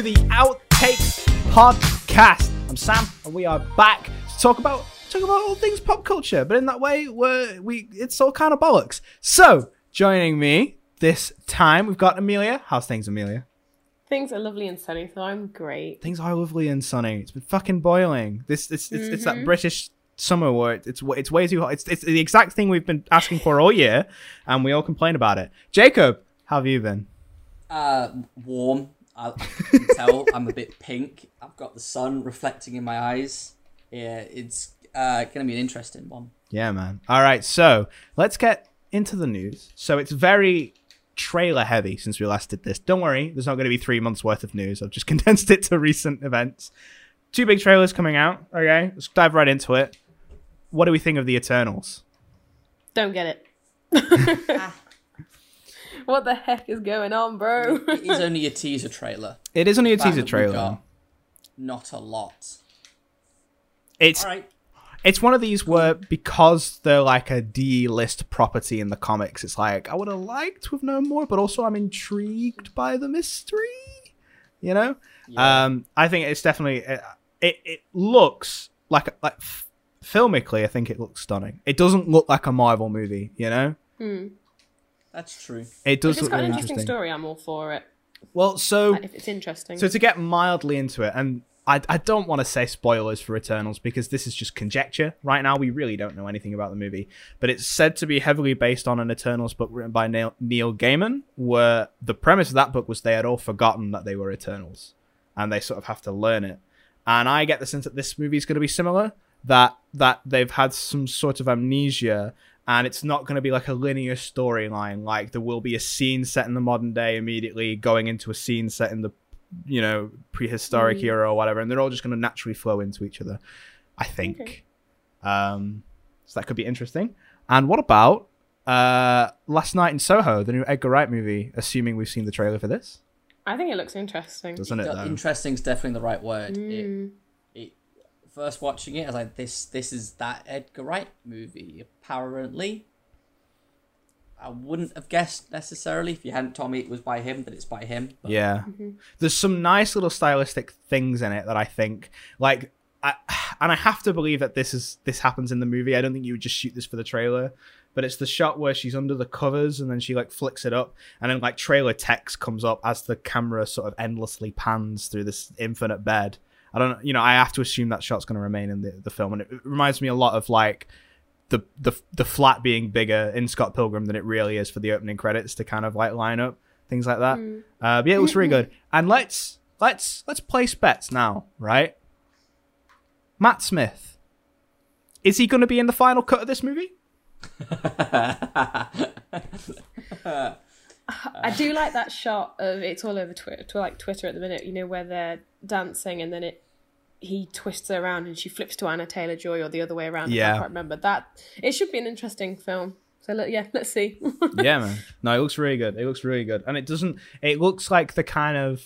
to the Outtakes Podcast. I'm Sam, and we are back to talk about talk about all things pop culture, but in that way, we're, we it's all kind of bollocks. So, joining me this time, we've got Amelia. How's things, Amelia? Things are lovely and sunny, so I'm great. Things are lovely and sunny. It's been fucking boiling. This it's it's, it's that British summer where it's it's it's way too hot. It's it's the exact thing we've been asking for all year, and we all complain about it. Jacob, how have you been? Uh, warm. I, I can tell I'm a bit pink. I've got the sun reflecting in my eyes. Yeah, it's uh, gonna be an interesting one. Yeah, man. All right, so let's get into the news. So it's very trailer heavy since we last did this. Don't worry, there's not going to be three months worth of news. I've just condensed it to recent events. Two big trailers coming out. Okay, let's dive right into it. What do we think of the Eternals? Don't get it. what the heck is going on, bro? It is only a teaser trailer. It is only a teaser trailer. Not a lot. It's All right. it's one of these where because they're like a D list property in the comics, it's like I would have liked to have known more, but also I'm intrigued by the mystery. You know, Yeah. um, I think it's definitely it. It, it looks like like f- filmically, I think it looks stunning. It doesn't look like a Marvel movie. You know, hmm. That's true. it does If it's look got an interesting, interesting. story, I'm all for it. Well, so Like, if it's interesting. So to get mildly into it, and I, I don't want to say spoilers for Eternals because this is just conjecture. Right now, we really don't know anything about the movie, but it's said to be heavily based on an Eternals book written by Neil, Neil Gaiman, where the premise of that book was they had all forgotten that they were Eternals, and they sort of have to learn it. And I get the sense that this movie is going to be similar. That that they've had some sort of amnesia, and it's not going to be like a linear storyline. Like there will be a scene set in the modern day immediately, going into a scene set in the you know prehistoric Mm. era or whatever, and they're all just going to naturally flow into each other. I think. Okay. Um, so that could be interesting. And what about uh, Last Night in Soho, the new Edgar Wright movie? Assuming we've seen the trailer for this, I think it looks interesting. doesn't it? Got- Though? Interesting is definitely the right word. Mm. it, first watching it, I was like, this this is that Edgar Wright movie. Apparently, I wouldn't have guessed necessarily if you hadn't told me it was by him that it's by him. But Yeah. Mm-hmm. There's some nice little stylistic things in it that I think like I, and I have to believe that this is this happens in the movie. I don't think you would just shoot this for the trailer. But it's the shot where she's under the covers and then she like flicks it up and then like trailer text comes up as the camera sort of endlessly pans through this infinite bed. I don't you know, I have to assume that shot's gonna remain in the, the film and it reminds me a lot of like the the the flat being bigger in Scott Pilgrim than it really is for the opening credits to kind of like line up things like that. Mm. Uh, but yeah, it looks really good. And let's let's let's place bets now, right? Matt Smith, is he going to be in the final cut of this movie? I do like that shot of it's all over Twitter, like Twitter at the minute. You know where they're dancing and then it he twists her around and she flips to Anya Taylor Joy or the other way around. Yeah. I can't remember that. It should be an interesting film. So let, yeah, let's see. yeah, man. No, it looks really good. It looks really good, and it doesn't. It looks like the kind of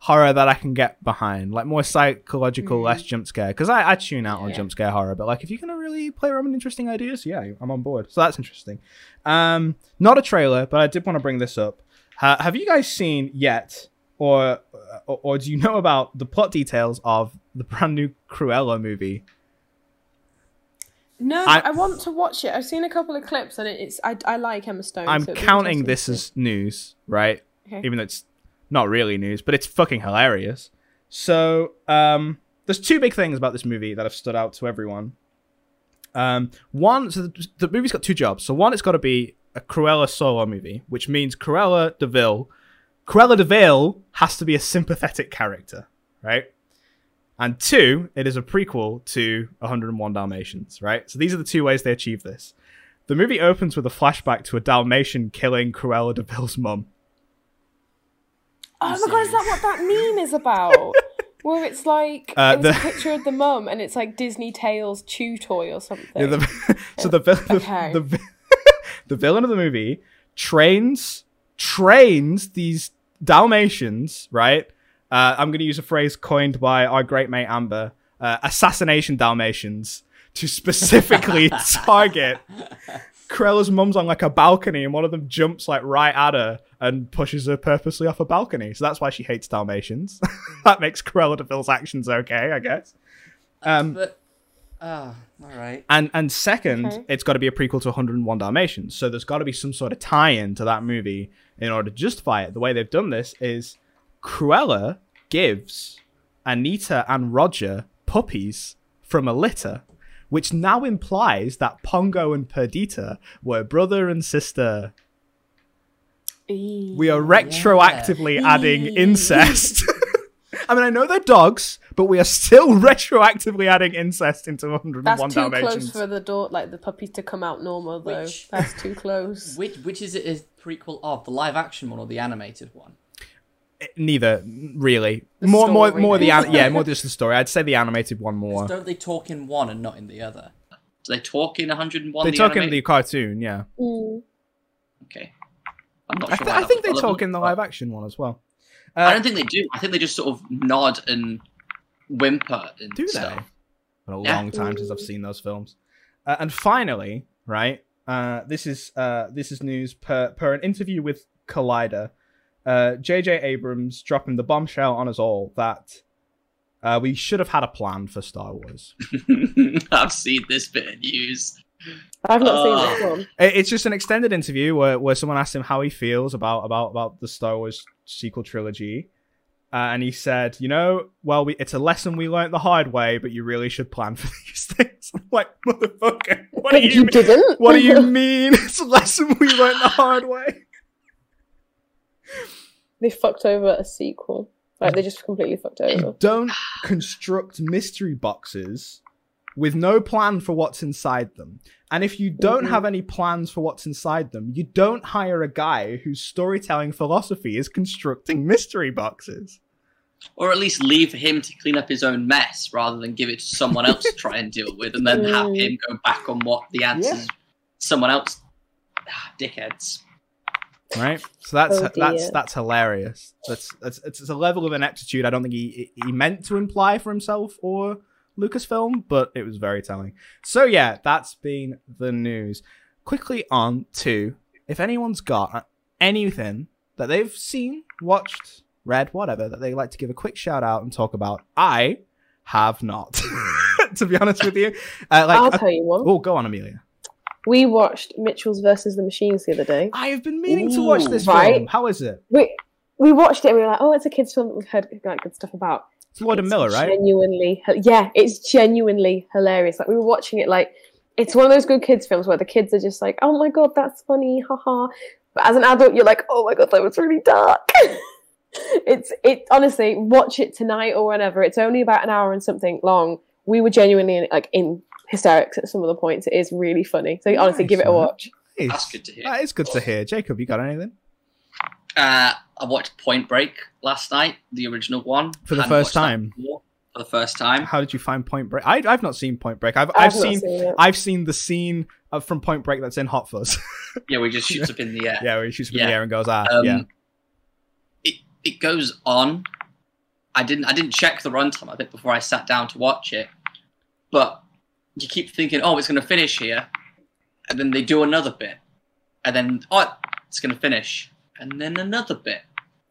horror that I can get behind, like more psychological, less jump scare. Because I, I tune out on Yeah. jump scare horror, but like if you're gonna really play around with interesting ideas, yeah, I'm on board. So that's interesting. Um, not a trailer, but I did want to bring this up. Ha- have you guys seen yet, or, or or do you know about the plot details of the brand new Cruella movie? no, I- I, want to watch it. I've seen a couple of clips and it, it's I, I like Emma Stone. I'm so counting this as news, right? Okay. Even though it's not really news, but it's fucking hilarious. So, um, there's two big things about this movie that have stood out to everyone. Um, one, so the, the movie's got two jobs. So one, it's got to be a Cruella solo movie, which means Cruella de Vil, Cruella de Vil has to be a sympathetic character, right? And two, it is a prequel to 101 Dalmatians, right? So these are the two ways they achieve this. The movie opens with a flashback to a Dalmatian killing Cruella de Vil's mum. Oh my god, is that what that meme is about? Where it's like Uh, the- a picture of the mum and it's like Disney Tales Chew Toy or something. Yeah, the, so the, vil- Okay. the, the, the villain of the movie trains trains these Dalmatians, right? Uh, I'm going to use a phrase coined by our great mate Amber, uh, assassination Dalmatians, to specifically target Cruella's mum's on like a balcony, and one of them jumps like right at her and pushes her purposely off a balcony. So that's why she hates Dalmatians. that makes Cruella de Vil's actions okay, I guess. Um, But ah, all right. and and second, Okay. it's got to be a prequel to 101 Dalmatians. So there's got to be some sort of tie-in to that movie in order to justify it. The way they've done this is Cruella gives Anita and Roger puppies from a litter, which now implies that Pongo and Perdita were brother and sister. We are retroactively adding Eee. incest. I mean, I know they're dogs, but we are still retroactively adding incest into 101 That's too Dalmatians. close for the door, like the puppies to come out normal though. Which- That's too close. Which which is it is prequel of? The live action one or the animated one? Neither, really. The more, more, story. more the an- yeah, more just the story. I'd say the animated one more. Don't they talk in one and not in the other? Do they talk in 101? They the talk in the cartoon, yeah. Mm. Okay. I'm not I, sure. th- I think that's they talk in the live action one as well. I Uh, don't think they do. I think they just sort of nod and whimper and do they? stuff. Been a Yeah. long time since I've seen those films. Uh, and finally, right? Uh, this is uh, this is news per per an interview with Collider. Uh, J.J. Abrams dropping the bombshell on us all that uh, we should have had a plan for Star Wars. I've seen this bit of news. I've not Oh. seen this one. It- It's just an extended interview where, where someone asked him how he feels about about about the Star Wars sequel trilogy, uh, and he said, "You know, well, we, it's a lesson we learned the hard way, but you really should plan for these things." I'm like, motherfucker, what do But you, mean? didn't. What do you mean? It's a lesson we learned the hard way. They fucked over a sequel. Like they just completely fucked over. You don't construct mystery boxes with no plan for what's inside them. And if you don't Mhm. have any plans for what's inside them, you don't hire a guy whose storytelling philosophy is constructing mystery boxes. Or at least leave him to clean up his own mess rather than give it to someone else to try and deal with and then have Mm. him go back on what the answers someone else. Ah, dickheads. Right? So that's Oh, that's that's hilarious. That's that's it's, it's a level of ineptitude I don't think he he meant to imply for himself or Lucasfilm, but it was very telling. So yeah, that's been the news. Quickly on to if anyone's got anything that they've seen, watched, read, whatever that they like to give a quick shout out and talk about. I have not, to be honest with you. Uh, like, I'll tell you what. oh, go on, Amelia. We watched Mitchells versus the Machines the other day. I have been meaning to watch this right. film. How is it? We we watched it and we were like, oh, it's a kids' film that we've heard like good stuff about. It's Lord and It's Miller, right? Genuinely, yeah, it's genuinely hilarious. Like we were watching it, like it's one of those good kids films where the kids are just like, oh my god, that's funny, haha. But as an adult, you're like, oh my god, that was really dark. it's it honestly, watch it tonight or whenever. It's only about an hour and something long. We were genuinely like in hysterics at some of the points. It is really funny. So honestly, Nice, give it a watch. Nice. That's good to hear. That is good to hear. Jacob, you got anything? Uh, I watched Point Break last night, the original one. For the Hadn't first time? For the first time. How did you find Point Break? I, I've not seen Point Break. I've, I've I've seen seen. I've seen the scene of, from Point Break that's in Hot Fuzz. Yeah, we just shoots up in the air. yeah, where he shoots up in the air and goes, ah, Um, yeah. It it goes on. I didn't I didn't check the runtime I think before I sat down to watch it, but you keep thinking, oh, it's going to finish here, and then they do another bit, and then oh, it's going to finish, and then another bit.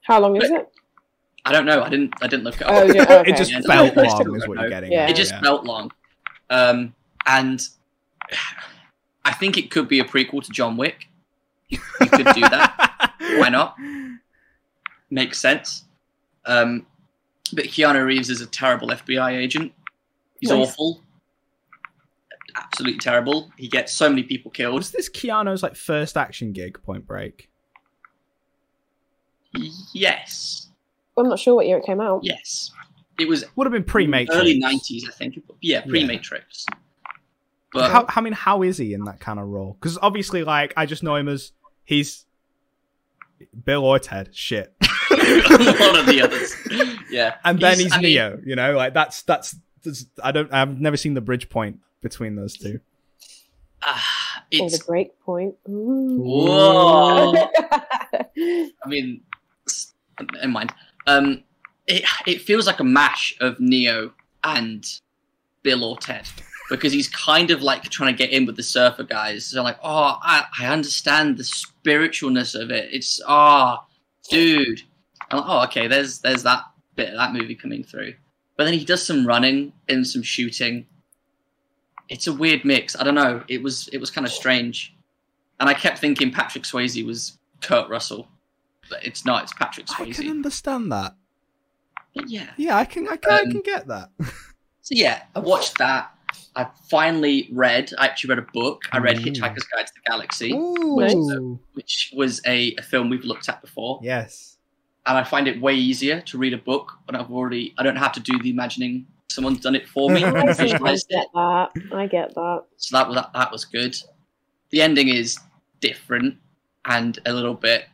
How long is it? I don't know. I didn't I didn't look it up. Oh, yeah, okay. It just Yeah, felt long, is what you're getting. Yeah. at, it just yeah. felt long, um, and I think it could be a prequel to John Wick. You, you could do that. Why not? Makes sense. Um, but Keanu Reeves is a terrible FBI agent. He's Nice. awful. Absolutely terrible. He gets so many people killed. Was this Keanu's like first action gig? Point Break. Yes. I'm not sure what year it came out. Yes. It was Would have been pre Matrix. early 90s, I think. Yeah, pre Matrix. But How, I mean, how is he in that kind of role? Because obviously, like, I just know him as he's Bill or Ted. Shit. one of the others. Yeah. and then he's I mean, Neo. You know, like that's that's. that's I don't. I've never seen the bridge point between those two. ah, Or the it's. break point. Ooh. Whoa. I mean, s- never mind. Um, it it feels like a mash of Neo and Bill or Ted. because he's kind of like trying to get in with the surfer guys. So like, oh, I, I understand the spiritualness of it. It's ah, dude. I'm like, oh, okay. There's there's that bit of that movie coming through. But then he does some running and some shooting. It's a weird mix. I don't know. It was it was kind of strange, and I kept thinking Patrick Swayze was Kurt Russell, but it's not. It's Patrick Swayze. I can understand that. But yeah. Yeah, I can. I can. I Um, can get that. So yeah, I watched that. I finally read. I actually read a book. I read Ooh. Hitchhiker's Guide to the Galaxy, Ooh. which was a, a film we've looked at before, Yes. and I find it way easier to read a book when I've already. I don't have to do the imagining. Someone's done it for me. I and I get that. I get that. So that was that, that was good. The ending is different and a little bit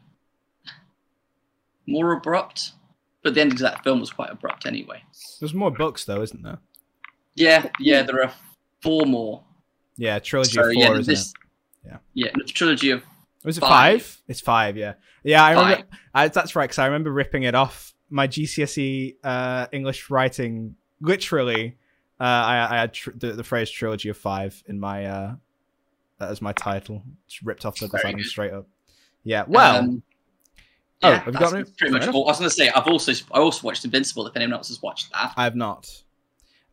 more abrupt, but the ending to that film was quite abrupt anyway. There's more books though, isn't there? Yeah, yeah, there are four more. Yeah, trilogy So, of four, yeah, isn't this, it? Yeah. yeah, the trilogy of Was it five. five? It's five. Yeah. Yeah, I remember. I, that's right. Because I remember ripping it off my GCSE uh, English writing. Literally, uh, I, I had tr- the, the phrase "trilogy of five in my uh, as my title. Just ripped off the Very Adams good. straight up. Yeah. Well, Um, Oh, yeah, have you that's got it? pretty much all. I was going to say I've also I also watched Invincible. If anyone else has watched that, I have not.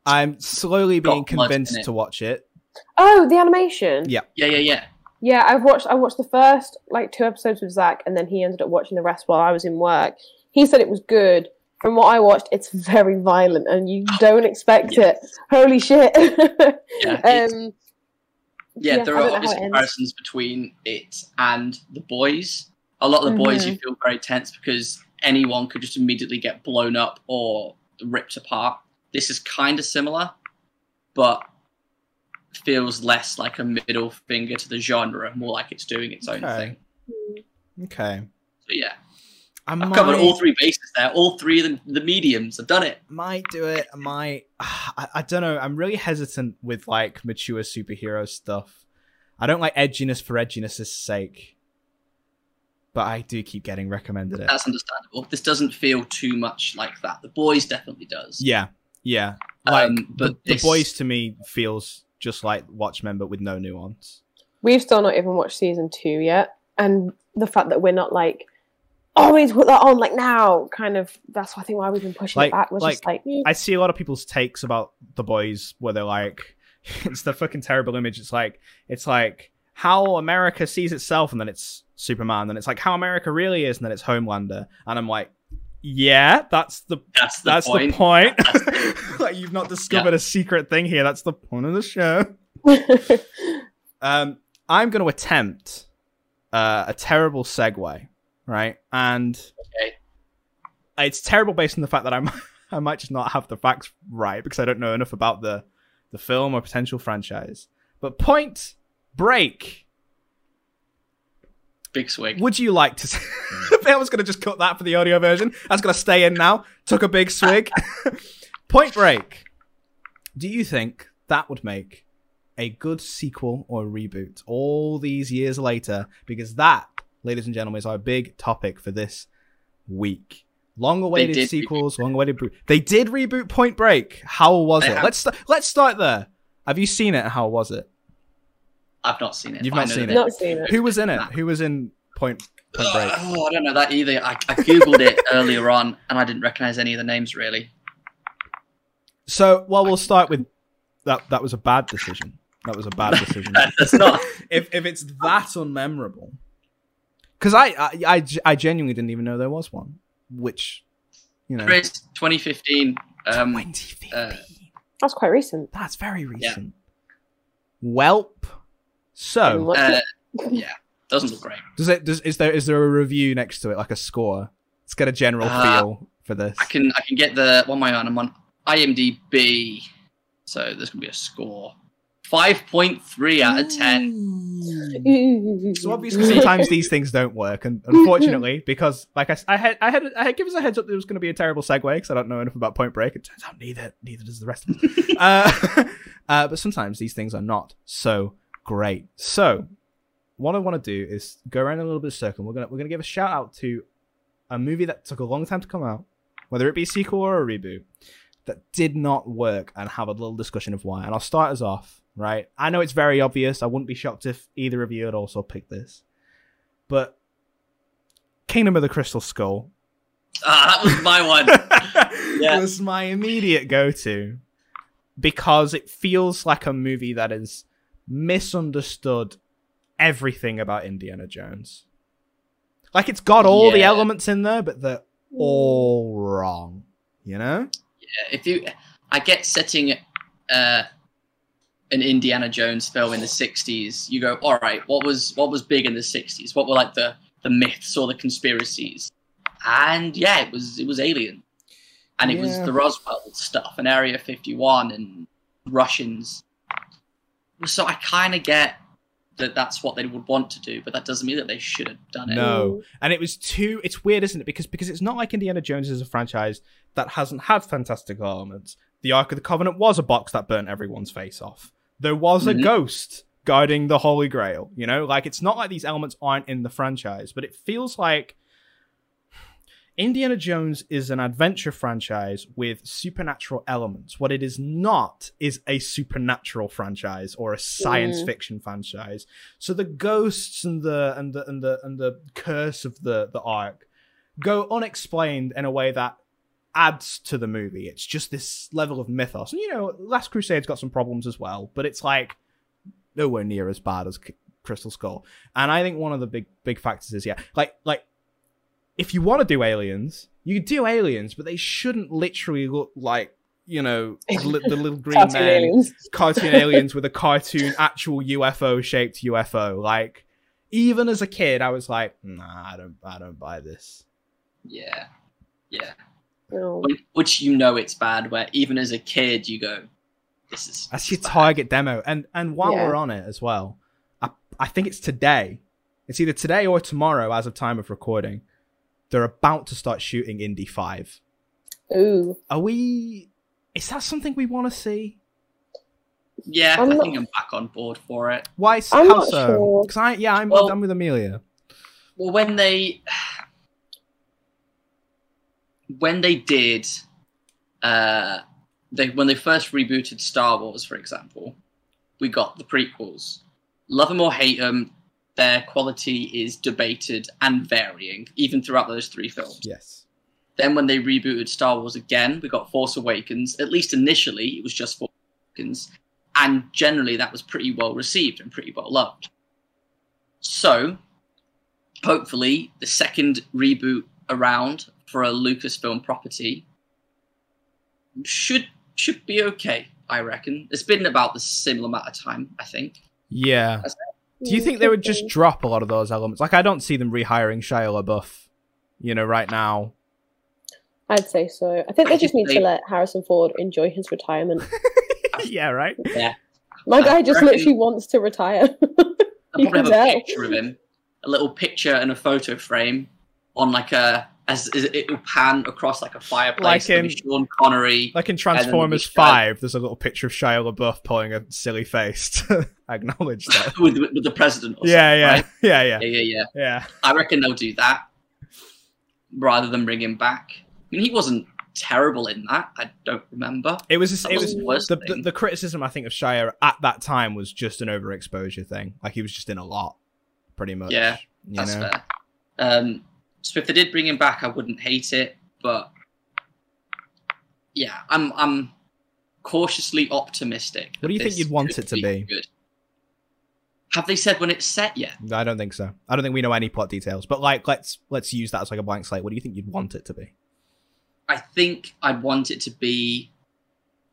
I'm slowly being Got blood convinced to watch it. Oh, the animation. Yeah. yeah, yeah, yeah. Yeah, I've watched. I watched the first like two episodes with Zach, and then he ended up watching the rest while I was in work. He said it was good. From what I watched, it's very violent, and you don't expect yeah. it. Holy shit! Yeah, it's- um, yeah, Yeah, there I are don't know obvious comparisons between it and the boys. A lot of the boys Mm-hmm. you feel very tense because anyone could just immediately get blown up or ripped apart. This is kind of similar, but feels less like a middle finger to the genre, more like it's doing its own Okay. thing. Okay. So yeah, I I've might, covered all three bases there. All three of the, the mediums. I've done it. might do it. I might. I, I don't know. I'm really hesitant with like mature superhero stuff. I don't like edginess for edginess' sake. But I do keep getting recommended it. That's understandable. This doesn't feel too much like that. The boys definitely does. Yeah, yeah. Like Um, the, but the this- boys to me feels just like Watchmen, but with no nuance. we've still not even watched season two yet, and the fact that we're not like, we need to put that on like now, kind of. That's why I think why we've been pushing Like- it back. Was like, just like, mm. I see a lot of people's takes about the boys where they're like, it's the fucking terrible image. It's like, it's like how America sees itself, and then it's Superman, and it's like how America really is, and then it's Homelander, and I'm like, yeah, that's the That's the that's point. the point. like you've not discovered a secret thing here. That's the point of the show. Um, I'm going to attempt uh, a terrible segue, right? And Okay. it's terrible based on the fact that I'm I might just not have the facts right because I don't know enough about the the film or potential franchise. But Point Break, Big swig. would you like to? See- I was going to just cut that for the audio version. That's going to stay in now. Took a big swig. Point Break. Do you think that would make a good sequel or reboot all these years later? Because that, ladies and gentlemen, is our big topic for this week. Long-awaited did sequels, long awaited. Bo- they did reboot Point Break. How was They it? have. Let's st- let's start there. Have you seen it? How was it? I've not seen it. You've not seen it? not seen it. Who was in it? Who was in Point Point oh, Break? Oh, I don't know that either. I, I googled it earlier on, and I didn't recognize any of the names really. So, well, we'll start with that. That was a bad decision. That was a bad decision. That's not. if if it's that unmemorable, because I, I I I genuinely didn't even know there was one. Which, you know, Chris, 2015. Um, 2015. uh, That's quite recent. That's very recent. Welp. So, uh, yeah, doesn't look great. does it? Does is there is there a review next to it, like a score? Let's get a general Uh, feel for this. I can I can get the one my on. I'm on IMDb, so there's gonna be a score. Five point three out of ten. So obviously, sometimes these things don't work, and unfortunately, because like I, s- I had, I had, I had given us a heads up that it was going to be a terrible segue because I don't know enough about Point Break. It turns out neither, neither does the rest of us. uh, uh, but sometimes these things are not so great. So, what I want to do is go around in a little bit of circle. We're gonna, we're gonna give a shout out to a movie that took a long time to come out, whether it be a sequel or a reboot. that did not work and have a little discussion of why. And I'll start us off, right? I know it's very obvious. I wouldn't be shocked if either of you had also picked this. But Kingdom of the Crystal Skull Ah, that was my one. Yeah. was my immediate go to because it feels like a movie that has misunderstood everything about Indiana Jones. Like it's got all the elements in there, but they're all wrong. You know? Yeah, if you, I get setting uh, an Indiana Jones film in the '60s. You go, all right, what was what was big in the '60s? What were like the the myths or the conspiracies? And yeah, it was it was Alien, and it was the Roswell stuff and Area 51 and Russians. So I kind of get that that's what they would want to do, but that doesn't mean that they should have done it. No. And it was too it's weird, isn't it? Because because it's not like Indiana Jones is a franchise that hasn't had fantastic elements. The Ark of the Covenant was a box that burnt everyone's face off. There was a Mhm. ghost guiding the Holy Grail, you know? Like it's not like these elements aren't in the franchise, but it feels like Indiana Jones is an adventure franchise with supernatural elements. What it is not is a supernatural franchise or a science Mm. fiction franchise. So the ghosts and the and the and the and the curse of the the ark go unexplained in a way that adds to the movie. It's just this level of mythos. And you know, Last Crusade's got some problems as well, but it's like nowhere near as bad as C- Crystal Skull. And I think one of the big big factors is yeah, like like if you want to do aliens, you could do aliens, but they shouldn't literally look like you know li- the little green Cartoon men aliens. cartoon aliens with a cartoon actual UFO shaped UFO. Like even as a kid, I was like, nah, I don't, I don't buy this. Yeah, yeah. No. When- Which you know it's bad. Where even as a kid, you go, "This is That's your bad." target demo. And and while Yeah. we're on it as well, I I think it's today. It's either today or tomorrow, as of time of recording. They're about to start shooting Indy Five. Ooh. Are we? Is that something we want to see? Yeah, I'm I not- think I'm back on board for it. Why? s- I'm how not so? sure. Because I yeah, I'm, Well- I'm with Amelia. Well, when they when they did uh they when they first rebooted Star Wars, for example, we got the prequels. Love them or hate them, their quality is debated and varying, even throughout those three films. Yes. Then when they rebooted Star Wars again, we got Force Awakens. At least initially, it was just Force Awakens, and generally that was pretty well received and pretty well loved. So, hopefully, the second reboot around for a Lucasfilm property should should be okay. I reckon it's been about the similar amount of time. I think. Yeah. Do you think they would just drop a lot of those elements? Like, I don't see them rehiring Shia LaBeouf, you know, right now. I'd say so. I think they just just need to let Harrison Ford enjoy his retirement. yeah, right. Yeah, My guy I just reckon- literally wants to retire. I'll probably have can a tell. picture of him, a little picture and a photo frame on like a as, as it will pan across like a fireplace. Like in- Sean Connery. Like in Transformers 5, there's a little picture of Shia LaBeouf pulling a silly face to acknowledge that. with, with the president. Or yeah, yeah, right? yeah, yeah, yeah, yeah, yeah. yeah. I reckon they'll do that rather than bring him back. I mean, he wasn't terrible in that. I don't remember. It was, That it was was the the, the, criticism I think of Shia at that time was just an overexposure thing. Like he was just in a lot, pretty much. Yeah, you That's know? fair. Um, so if they did bring him back, I wouldn't hate it, but yeah, I'm I'm cautiously optimistic. What do you think you'd want it to be? Good. Have they said when it's set yet? I don't think so. I don't think we know any plot details. But like, let's let's use that as like a blank slate. What do you think you'd want it to be? I think I'd want it to be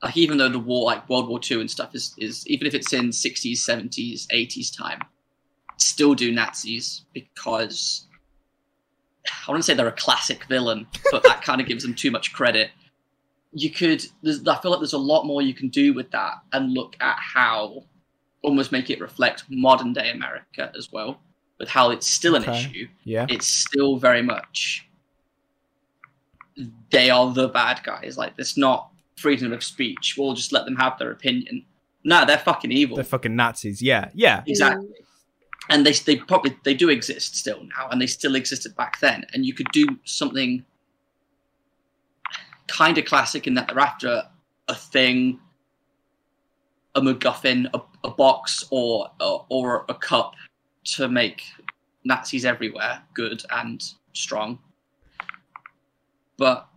like even though the war like World War Two and stuff is is even if it's in sixties, seventies, eighties time, still do Nazis because I wouldn't say they're a classic villain, but that kind of gives them too much credit. You could there's, I feel like there's a lot more you can do with that and look at how almost make it reflect modern day America as well, with how it's still an Okay. issue Yeah. it's still very much they are the bad guys. Like it's not freedom of speech. We'll just let them have their opinion. No, they're fucking evil. They're fucking Nazis. Yeah, yeah. exactly. And they they probably they do exist still now, and they still existed back then. And you could do something kind of classic in that they're after a thing, a MacGuffin, a, a box, or, or or a cup to make Nazis everywhere good and strong. But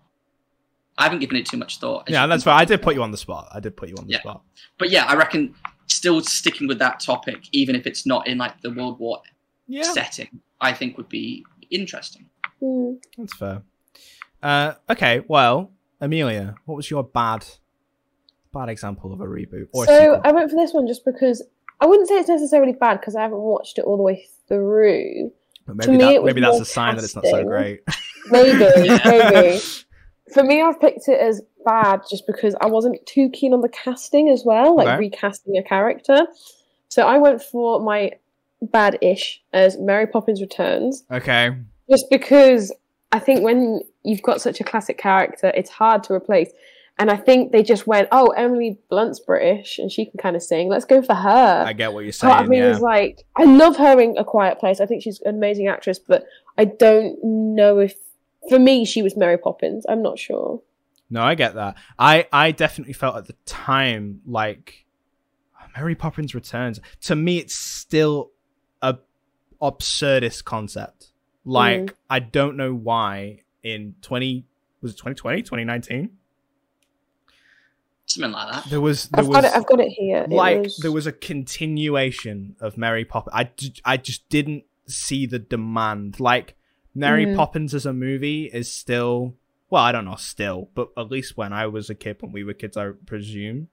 I haven't given it too much thought. Yeah, that's right. I did put you on the spot. I did put you on the Yeah. spot. But yeah, I reckon still sticking with that topic, even if it's not in like the World War Yeah, setting, I think would be interesting. Mm. that's fair. Uh, okay, well, Amelia, what was your bad, bad example of a reboot or So sequel? I went for this one just because I wouldn't say it's necessarily bad because I haven't watched it all the way through. But to maybe me, that, maybe that's a sign that it's not so great. Maybe, Yeah. maybe. For me, I've picked it as bad just because I wasn't too keen on the casting as well, like Okay. recasting a character. So I went for my bad-ish as Mary Poppins Returns, okay, just because I think when you've got such a classic character, it's hard to replace. And I think they just went, "Oh, Emily Blunt's British and she can kind of sing. Let's go for her." I get what you're part of saying. me Yeah. was like, I love her in A Quiet Place. I think she's an amazing actress, but I don't know if, for me, she was Mary Poppins. I'm not sure. No, I get that. I I definitely felt at the time like Mary Poppins Returns. To me, it's still a absurdist concept. Like Mm. I don't know why in twenty was it 2020, 2019? Something like that. There was there I've was got it. I've got it here. It like was- there was a continuation of Mary Poppins. I, ju- I just didn't see the demand. Like Mary Mm. Poppins as a movie is still well, I don't know, still, but at least when I was a kid, when we were kids, I presume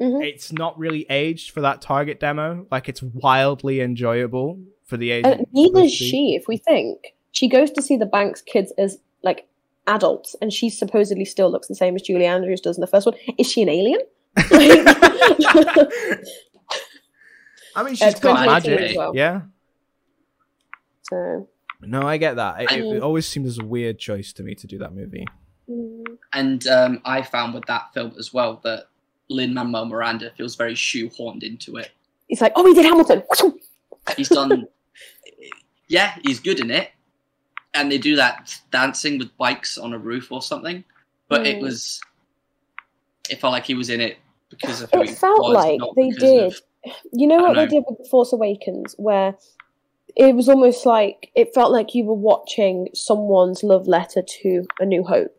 Mhm. it's not really aged for that target demo. Like it's wildly enjoyable for the age. And neither is supposed to be. she. If we think she goes to see the Banks kids as like adults, and she supposedly still looks the same as Julie Andrews does in the first one. Is she an alien? I mean, Uh, she's got 2018 magic. as well. Yeah. so, No, I get that. It, it, it always seems as a weird choice to me to do that movie. mm, And um, I found with that film as well that Lin Manuel Miranda feels very shoehorned into it. it's like, oh, he did Hamilton. He's done, yeah, he's good in it, and they do that dancing with bikes on a roof or something. But it Mm. was, it felt like he was in it because of who It he felt was, like not they did. of- You know what don't they did with The Force Awakens, where it was almost like it felt like you were watching someone's love letter to A New Hope.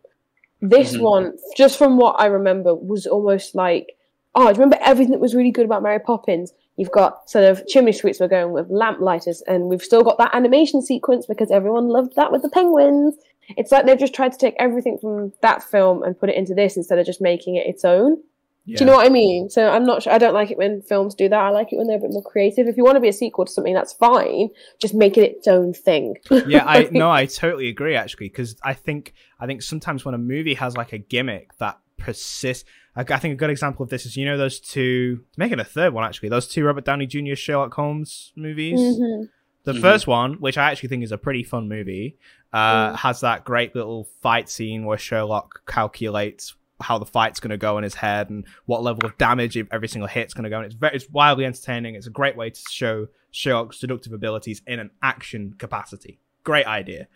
This Mhm. one, just from what I remember, was almost like oh, I remember everything that was really good about Mary Poppins. You've got sort of chimney sweeps we're going with lamplighters, and we've still got that animation sequence because everyone loved that with the penguins. It's like they've just tried to take everything from that film and put it into this instead of just making it its own. Yeah. Do you know what I mean? So I'm not sure. I don't like it when films do that. I like it when they're a bit more creative. If you want to be a sequel to something, that's fine. Just make it its own thing. yeah, I no, I totally agree actually because I think I think sometimes when a movie has like a gimmick that persists, like, I think a good example of this is you know those two making a third one actually those two Robert Downey Jr. Sherlock Holmes movies. Mhm. The Mhm. first one, which I actually think is a pretty fun movie, uh, Mm. has that great little fight scene where Sherlock calculates how the fight's going to go in his head and what level of damage if every single hit's going to go. And it's very, it's wildly entertaining. It's a great way to show Sherlock's deductive abilities in an action capacity. Great idea.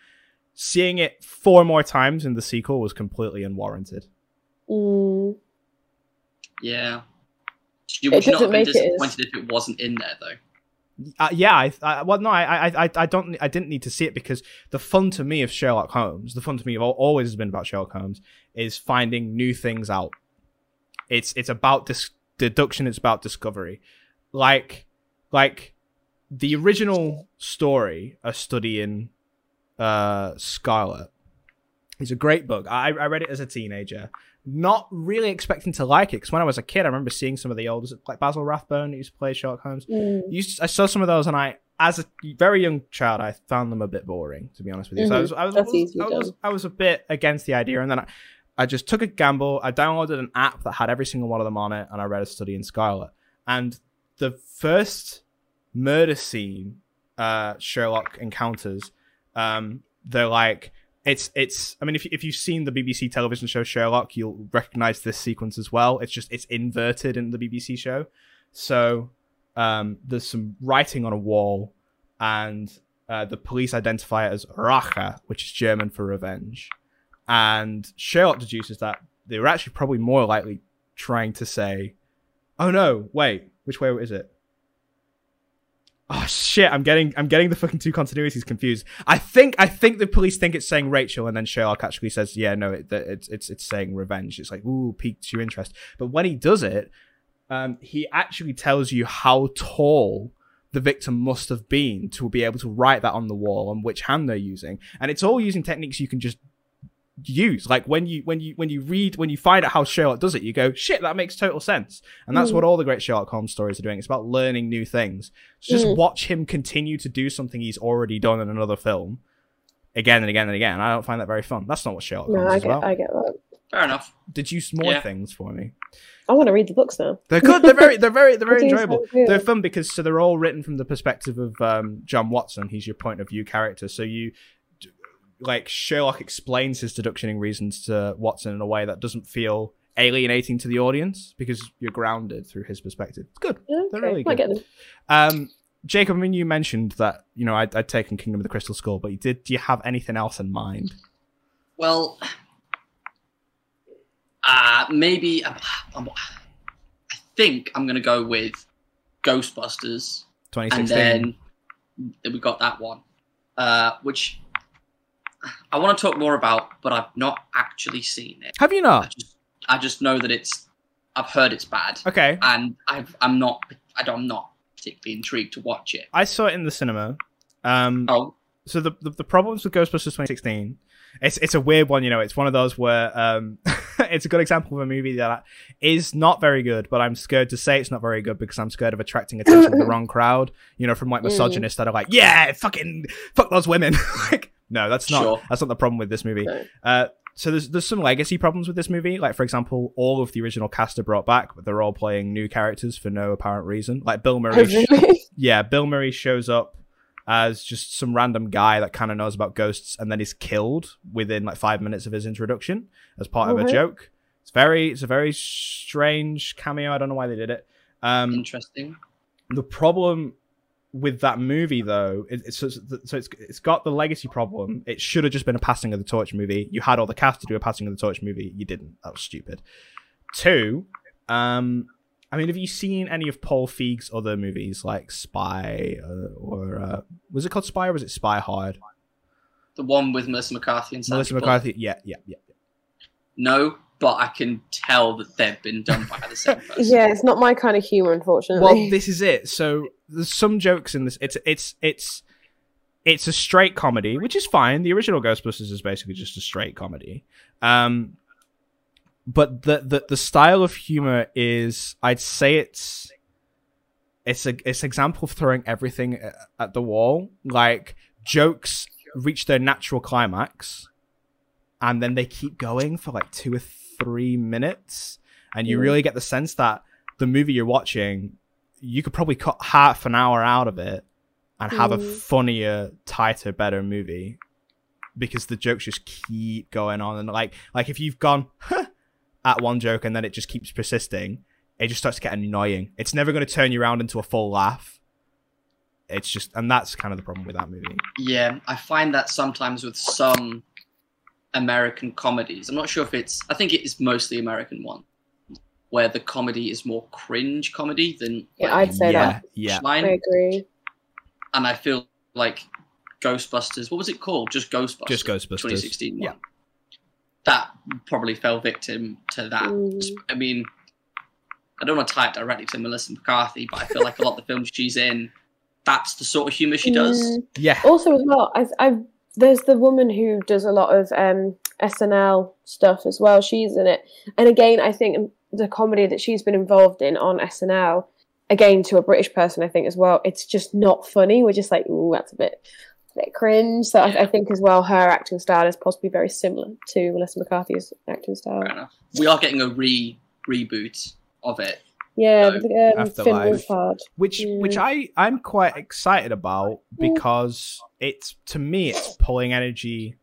Seeing it four more times in the sequel was completely unwarranted. Mm. Yeah. You would not doesn't have been make it disappointed if it wasn't in there, though. Uh, yeah, I, I well, no, I, I, I, don't, I didn't need to see it because the fun to me of Sherlock Holmes, the fun to me of always has been about Sherlock Holmes, is finding new things out. It's, it's about dis- deduction. It's about discovery. Like, like the original story, a study in, uh, Scarlet, is a great book. I, I read it as a teenager, not really expecting to like it because when I was a kid, I remember seeing some of the old, like Basil Rathbone who used to play Sherlock Holmes Mm. used I saw some of those, and I, as a very young child, I found them a bit boring, to be honest with you. So I was, I was, Mm-hmm. I was, I was. I was a bit against the idea, and then I, I just took a gamble. I downloaded an app that had every single one of them on it, and I read a study in Scarlet. And the first murder scene, uh, Sherlock encounters, um, they're like. It's it's. I mean, if if you've seen the BBC television show Sherlock, you'll recognize this sequence as well. It's just it's inverted in the BBC show. So um, there's some writing on a wall, and uh, the police identify it as Rache, which is German for revenge. and Sherlock deduces that they were actually probably more likely trying to say, "Oh no, wait, which way is it?" Oh shit! I'm getting I'm getting the fucking two continuities confused. I think I think the police think it's saying Rachel, and then Sherlock actually says, "Yeah, no, it, it's it's it's saying revenge." It's like, "Ooh, piqued your interest." But when he does it, um, he actually tells you how tall the victim must have been to be able to write that on the wall and which hand they're using, and it's all using techniques you can just use like when you when you when you read when you find out how Sherlock does it you go shit that makes total sense and that's Mm. what all the great Sherlock Holmes stories are doing it's about learning new things so just Mm. watch him continue to do something he's already done in another film again and again and again I don't find that very fun that's not what Sherlock No, Holmes I is get, about I get that. Fair enough. did you more Yeah. things for me I want to read the books now. they're good they're very they're very they're very enjoyable sound they're fun because so they're all written from the perspective of um, John Watson. He's your point of view character. So you like Sherlock explains his deductioning reasons to Watson in a way that doesn't feel alienating to the audience because you're grounded through his perspective. It's good. Okay, They're really good. Um, Jacob, I mean, you mentioned that you know I'd, I'd taken Kingdom of the Crystal Skull, but you did. Do you have anything else in mind? Well, uh, maybe um, um, I think I'm gonna go with Ghostbusters, and 2016. then then we got that one, uh, which I want to talk more about, but I've not actually seen it. have you I not? just I just know that it's I've heard it's bad, Okay, and I've, I'm not I don't, I'm not particularly intrigued to watch it. I saw it in the cinema. Um, Oh, so the, the the problems with Ghostbusters 2016, it's it's a weird one. You know, it's one of those where um, it's a good example of a movie that is not very good, but I'm scared to say it's not very good because I'm scared of attracting attention to the wrong crowd. You know, from like Mm. misogynists that are like, yeah, fucking fuck those women. like, no, that's not Sure. that's not the problem with this movie. No. Uh, so there's there's some legacy problems with this movie. Like for example, all of the original cast are brought back, but they're all playing new characters for no apparent reason. Like Bill Murray, Really? yeah, Bill Murray shows up as just some random guy that kind of knows about ghosts and then is killed within like five minutes of his introduction as part of a joke. It's very, it's a very strange cameo. I don't know why they did it. Um, interesting. the problem with that movie though it, it's so so it's it's got the legacy problem. It should have just been a passing of the torch movie. You had all the cast to do a passing of the torch movie. You didn't. That was stupid. Two um i mean have you seen any of paul feig's other movies like spy uh, or uh, was it called spy or was it spy hard? The one with Melissa McCarthy and melissa mccarthy. Yeah yeah yeah. No, but I can tell that they've been done by the same person. yeah, it's not my kind of humor, unfortunately. Well, this is it. So there's some jokes in this. It's it's it's it's a straight comedy, which is fine. The original Ghostbusters is basically just a straight comedy. Um, but the the the style of humor is, I'd say it's it's a it's an example of throwing everything at the wall. Like jokes reach their natural climax, and then they keep going for like two or three minutes, and you really get the sense that the movie you're watching, you could probably cut half an hour out of it and have a Mm. funnier, tighter, better movie because the jokes just keep going on and like like if you've gone at one joke and then it just keeps persisting, it just starts to get annoying. It's never going to turn you around into a full laugh. It's just, and that's kind of the problem with that movie. Yeah, I find that sometimes with some American comedies. I'm not sure if it's. I think it is mostly American one, where the comedy is more cringe comedy than Yeah, like, I'd say yeah, that. yeah. I agree. And I feel like Ghostbusters. What was it called? Just Ghostbusters. Just Ghostbusters. 2016 Yeah. one. That probably fell victim to that. Mm. I mean, I don't want to tie it directly to Melissa McCarthy, but I feel like a lot of the films she's in, that's the sort of humor she does. Mm. Yeah. Also, as well, I, I there's the woman who does a lot of um, SNL stuff as well. She's in it, and again, I think the comedy that she's been involved in on SNL, again to a British person, I think as well, it's just not funny. We're just like, ooh, that's a bit, a bit cringe. So I, I think as well, her acting style is possibly very similar to Melissa McCarthy's acting style. We are getting a re reboot of it. Yeah, No, the, um, Finn Afterlife. Wolfhard. which which. I I'm quite excited about because it's to me it's pulling energy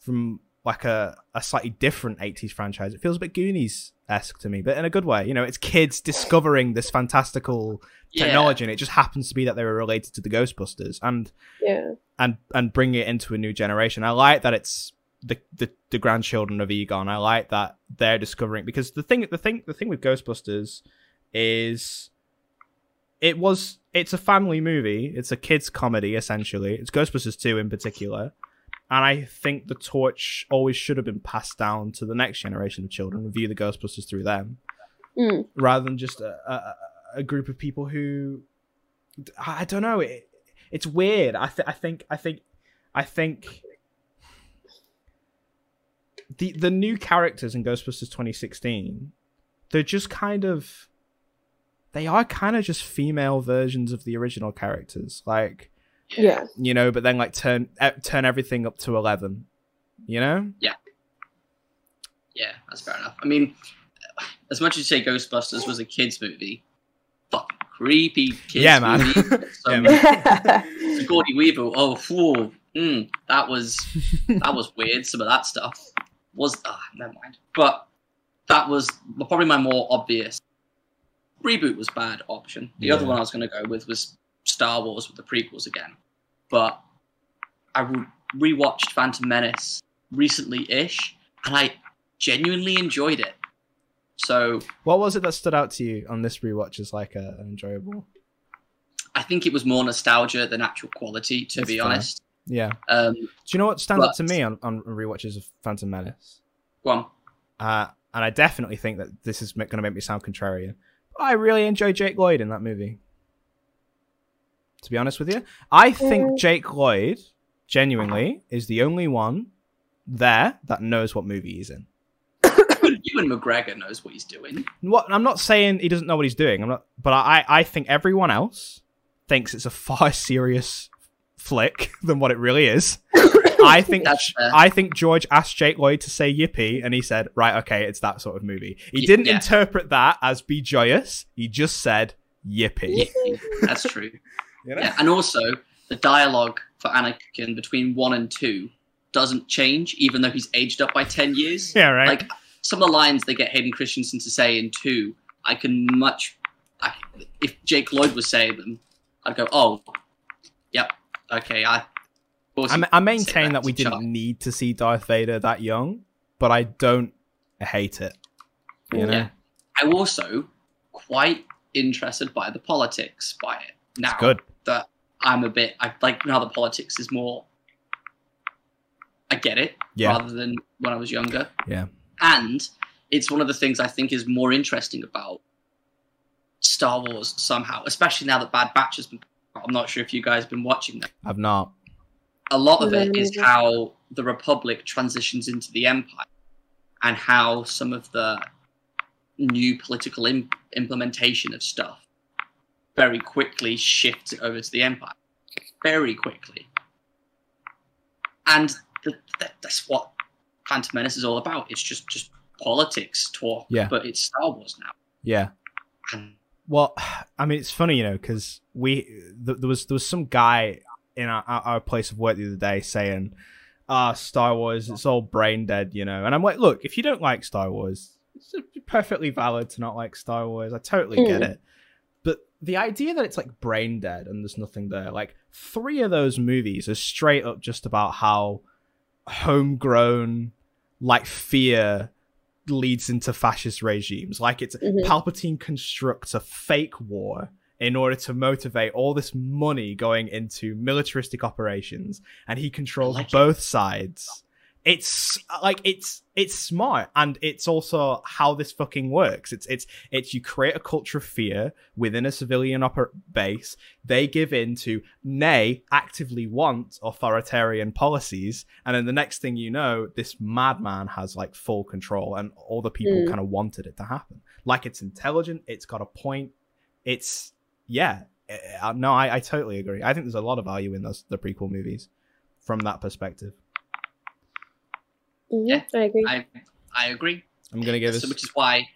from like a, a slightly different 80s franchise. It feels a bit Goonies esque to me, but in a good way. You know, it's kids discovering this fantastical Yeah. technology, and it just happens to be that they were related to the Ghostbusters, and Yeah. and and bring it into a new generation. I like that it's the, the the grandchildren of Egon. I like that they're discovering because the thing the thing the thing with Ghostbusters is it was it's a family movie. It's a kids comedy essentially. It's Ghostbusters 2 in particular. And I think the torch always should have been passed down to the next generation of children and view the Ghostbusters through them Mm. rather than just a, a, a group of people who I don't know. It, it's weird. I, th- I think I think I think the the new characters in Ghostbusters 2016 they're just kind of they are kind of just female versions of the original characters like Yeah. you know but then like turn turn everything up to 11 you know Yeah, Yeah, that's fair enough. I mean, as much as you say Ghostbusters was a kids movie, fucking creepy kids Yeah, man. movie. So, Yeah, man. yeah. Gordy Weevil, oh, whew, mm, that was that was weird. Some of that stuff was ah, never mind. But that was probably my more obvious reboot was bad option. The other one I was going to go with was Star Wars with the prequels again. But I re- rewatched Phantom Menace recently-ish, and I genuinely enjoyed it. So what was it that stood out to you on this rewatch as like a, an enjoyable I think it was more nostalgia than actual quality, to That's be fair. honest. yeah Um, do you know what stands out to me on, on rewatches of phantom menace go on. uh, and i definitely think that this is going to make me sound contrarian i really enjoy jake lloyd in that movie to be honest with you i think Mm. jake lloyd genuinely is the only one there that knows what movie he's in Ewan McGregor knows what he's doing. what I'm not saying he doesn't know what he's doing. I'm not, but I I think everyone else thinks it's a far serious flick than what it really is. I think I think George asked Jake Lloyd to say yippee, and he said, "Right, okay, it's that sort of movie." He Y- didn't yeah. interpret that as be joyous. He just said yippee. Yeah, that's true. You know? Yeah, and also the dialogue for Anakin between one and two doesn't change, even though he's aged up by ten years. Yeah, right. Like some of the lines they get Hayden Christensen to say in two, I can much. I, if Jake Lloyd was saying them, I'd go, "Oh, yep, okay." I. I, I maintain that we didn't need to see Darth Vader that young, but I don't hate it. You know, Yeah. I'm also quite interested by the politics by it now. good. that I'm a bit. I like now the politics is more. I get it Yeah. rather than when I was younger, Yeah, and it's one of the things I think is more interesting about Star Wars somehow, especially now that Bad Batch has been. I'm not sure if you guys have been watching that. I've not. A lot of it No, is neither. how the Republic transitions into the Empire, and how some of the new political Im- implementation of stuff very quickly shifts it over to the Empire. Very quickly. And th- th- that's what Phantom Menace is all about. It's just just politics talk, Yeah. but it's Star Wars now. Yeah. And Well, I mean, it's funny, you know, because we th- there was there was some guy in our, our place of work the other day saying, "Ah, Star Wars, it's all brain dead," you know. And I'm like, look, if you don't like Star Wars, it's perfectly valid to not like Star Wars. I totally get Mm. it. But the idea that it's like brain dead and there's nothing there, like three of those movies are straight up just about how homegrown, like fear leads into fascist regimes. Like it's Mhm. Palpatine constructs a fake war in order to motivate all this money going into militaristic operations, and he controls like it. both sides. It's like it's it's smart, and it's also how this fucking works. It's it's it's you create a culture of fear within a civilian oper- base. They give in to nay actively want authoritarian policies, and then the next thing you know, this madman has like full control, and all the people Mm. kind of wanted it to happen. Like it's intelligent, it's got a point. It's yeah. Uh, no, I, I totally agree. I think there's a lot of value in those the prequel movies from that perspective. Mhm, Yeah. I agree. I I agree. I'm gonna give So, this. which is why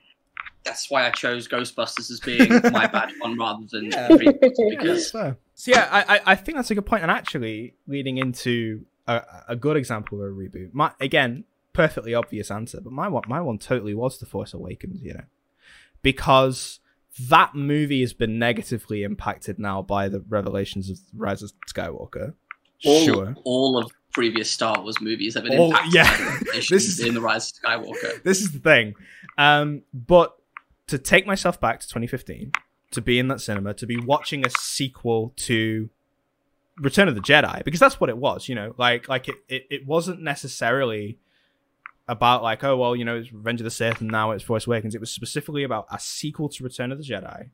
that's why I chose Ghostbusters as being my bad one rather than Yeah. the prequel, Yeah, because so. So yeah, I, I I think that's a good point, and actually leading into a, a good example of a reboot. My again, perfectly obvious answer, but my one my one totally was The Force Awakens. You know, because that movie has been negatively impacted now by the revelations of Rise of Skywalker. all, sure, all of previous Star Wars movies have been Oh, impacted yeah. by This is- in the Rise of Skywalker. this is the thing. Um, but to take myself back to 2015, to be in that cinema, to be watching a sequel to Return of the Jedi, because that's what it was, you know, like like it, it, it wasn't necessarily about like, oh well, you know, it's Revenge of the Sith and now it's Force Awakens. It was specifically about a sequel to Return of the Jedi.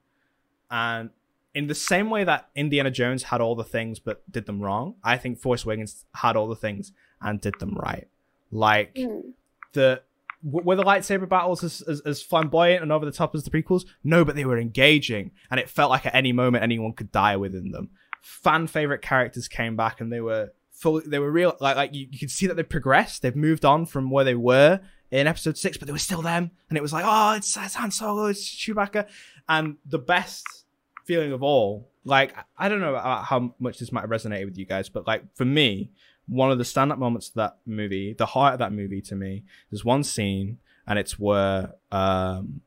And in the same way that Indiana Jones had all the things but did them wrong, I think Force Awakens had all the things and did them right. Like Mm. the were the lightsaber battles as, as, as flamboyant and over the top as the prequels? No, but they were engaging, and it felt like at any moment anyone could die within them. Fan favorite characters came back, and they were fully they were real. Like like you, you could see that they've progressed. They've moved on from where they were in Episode Six, but they were still them, and it was like, oh, it's, it's Han Solo, it's Chewbacca, and the best feeling of all. Like I- don't know how much this might have resonated with you guys, but like for me, one of the stand-up moments of that movie, the heart of that movie to me, there's one scene, and it's where um,